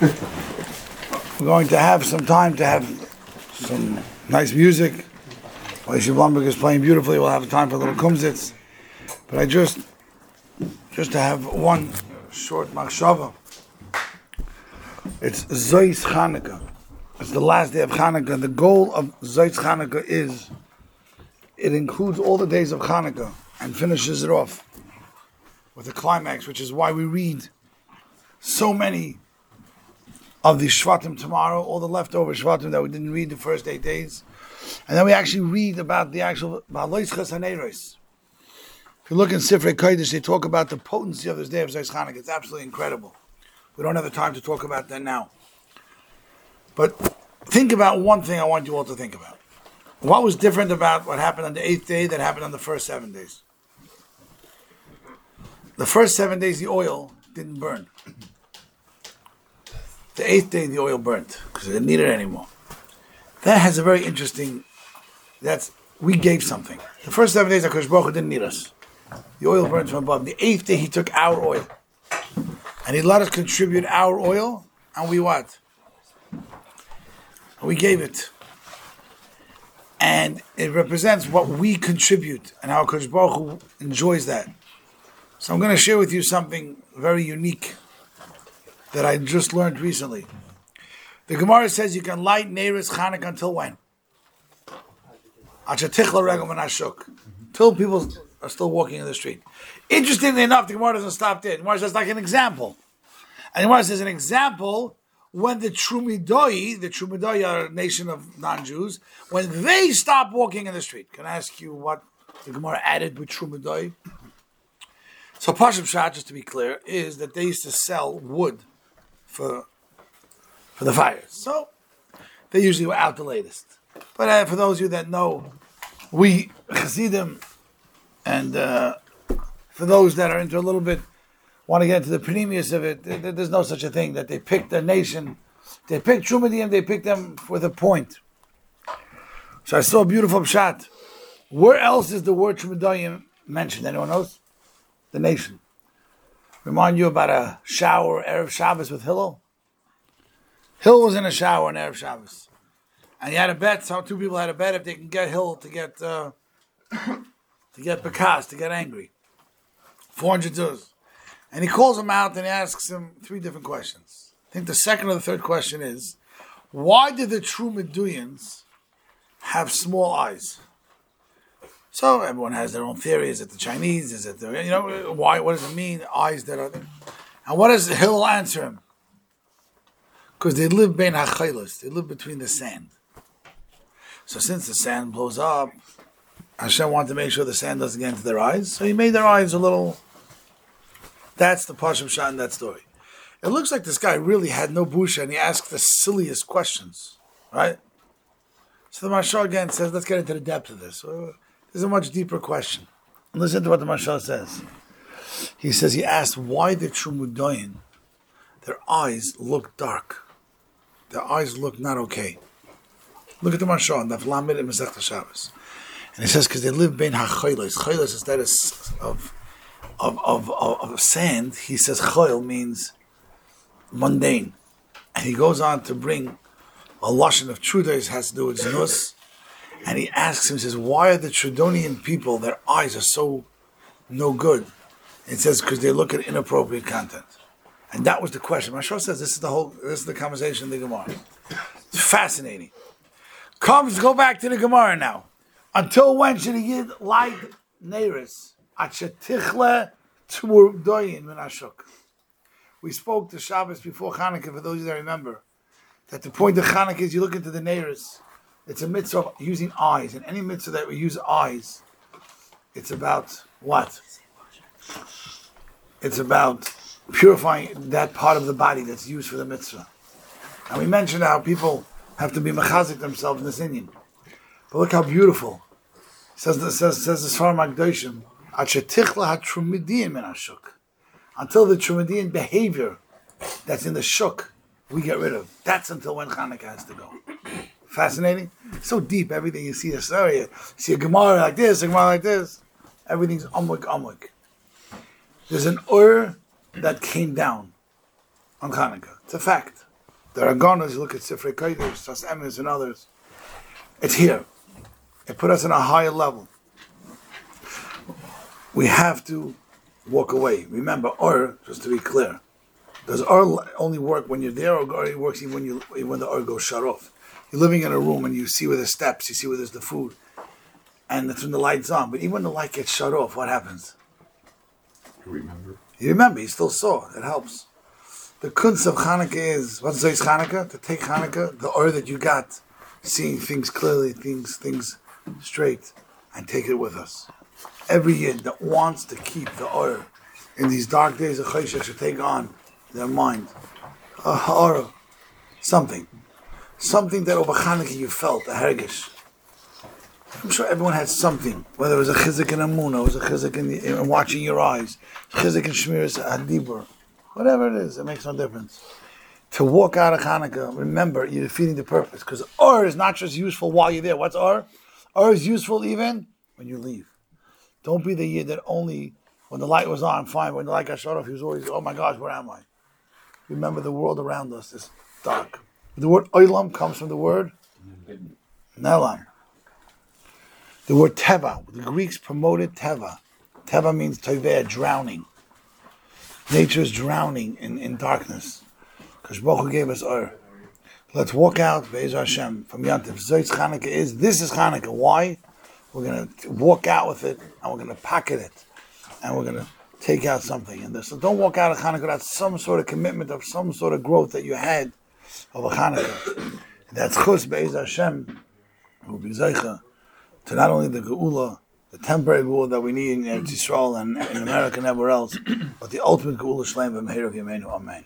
We're going to have some time to have some nice music. Alicia Blumberg is playing beautifully. We'll have time for little kumsitz. But I just, just to have one short machshava. It's Zois Chanukah. It's the last day of Hanukkah. The goal of Zois Chanukah is it includes all the days of Hanukkah and finishes it off with a climax, which is why we read so many of the Shvatim tomorrow, all the leftover Shvatim that we didn't read the first eight days. And then we actually read about the actual Ba'alois Chasaneros. If you look in Sifrei Kodesh, they talk about the potency of this day of Chanukah. It's absolutely incredible. We don't have the time to talk about that now. But think about one thing I want you all to think about. What was different about what happened on the eighth day that happened on the first seven days? The first seven days, the oil didn't burn. The eighth day, the oil burnt because they didn't need it anymore. That has a very interesting. That's we gave something. The first seven days, Hakadosh Baruch didn't need us. The oil burned from above. The eighth day, He took our oil, and He let us contribute our oil, and we what? We gave it, and it represents what we contribute, and how Hakadosh Baruch enjoys that. So I'm going to share with you something very unique that I just learned recently. The Gemara says you can light Neiris Chanukah until when? Till people are still walking in the street. Interestingly enough, the Gemara doesn't stop there. The Gemara says like an example. And the Gemara says an example when the Trumidoi, the Trumidoi are a nation of non-Jews, when they stop walking in the street. Can I ask you what the Gemara added with Trumidoi? So Pashim Shah, just to be clear, is that they used to sell wood for for the fires. So they usually were out the latest. But uh, for those of you that know, we Chassidim, and uh, for those that are into a little bit, want to get into the panemius of it, th- th- there's no such a thing that they picked a nation. They picked Trumadim, they picked them with a point. So I saw a beautiful shot. Where else is the word Trumadim mentioned? Anyone knows? The nation. Remind you about a shower Erev Shabbos with Hillel? Hill was in a shower on Erev Shabbos. And he had a bet, so two people had a bet if they can get Hill to get uh, to get Bekas, to get angry. 400 dollars. And he calls him out and asks him three different questions. I think the second or the third question is, why did the true Meduyans have small eyes? So everyone has their own theory. Is it the Chinese? Is it the, you know, why, what does it mean, eyes that are? And what does Hill answer him? Because they live bein hachaylos, they live between the sand. So since the sand blows up, Hashem wanted to make sure the sand doesn't get into their eyes, so he made their eyes a little. That's the Pashim shot in that story. It looks like this guy really had no busha and he asked the silliest questions, right? So the Mashal again says, let's get into the depth of this. Uh, There's a much deeper question. Listen to what the Mashal says. He says he asked why the Trumudoyin, their eyes look dark. Their eyes look not okay. Look at the Mashal, the Flamid and Masech Shabbos. And he says, because they live bein ha'choylos. Choylos instead of, of, of, of, of sand, he says choyl means mundane. And he goes on to bring a lashon of trudas has to do with znus. And he asks him, he says, why are the Tridonian people, their eyes are so no good? It says, because they look at inappropriate content. And that was the question. Mashal says this is the whole, this is the conversation in the Gemara. It's fascinating. Comes, go back to the Gemara now. Until when should he give light minashuk. We spoke to Shabbos before Hanukkah, for those that remember, that the point of Hanukkah is you look into the neiris. It's a mitzvah of using eyes, and any mitzvah that we use eyes, it's about what? It's about purifying that part of the body that's used for the mitzvah. And we mentioned how people have to be mechazik themselves in this inyan. But look how beautiful. Says says says the Svarim Magdoshim, until the Trumidian behavior that's in the shuk, we get rid of. That's until when Hanukkah has to go. Fascinating. So deep, everything you see a story, you see a Gemara like this, a Gemara like this. Everything's amuk amuk. There's an ur that came down on Hanukkah. It's a fact. There are gunners, you look at Sifrei Kodesh, Sfas Emes and others. It's here. It put us on a higher level. We have to walk away. Remember, or just to be clear, does or only work when you're there, or it works even when you when the or goes shut off? You're living in a room and you see where there's steps, you see where there's the food, and that's when the light's on. But even when the light gets shut off, what happens? You remember? You remember, you still saw. It helps. The kunst of Hanukkah is what is Hanukkah? To take Hanukkah, the or that you got, seeing things clearly, things things straight, and take it with us. Every year that wants to keep the or in these dark days of Cheshach should take on their mind a or something, something that over Hanukkah you felt a hergish. I'm sure everyone had something, whether it was a chizik in Amunah, it was a chizik in, in watching your eyes, chizik in Shmiras Adibur, whatever it is, it makes no difference. To walk out of Hanukkah, remember you're defeating the purpose because Or is not just useful while you're there. What's Or? Or is useful even when you leave. Don't be the year that only when the light was on, fine. When the light got shut off, he was always, oh my gosh, where am I? Remember the world around us is dark. The word oilam comes from the word nelam. The word teva, the Greeks promoted teva. Teva means toveh, drowning. Nature is drowning in, in darkness. Because Baruch gave us Ur. Let's walk out, Be'ez Hashem, from Yantiv. Zoitz Chanukah is, this is Chanukah. Why? We're going to walk out with it, and we're going to pocket it, and we're going to take out something in this. So don't walk out of Hanukkah without some sort of commitment of some sort of growth that you had of a Hanukkah. That's Chus Be'ez Hashem, who be to not only the Geula, the temporary Geula that we need in Eretz Yisrael and in America and everywhere else, but the ultimate Geula Shlaim V'Meher of Yemenu. Amen.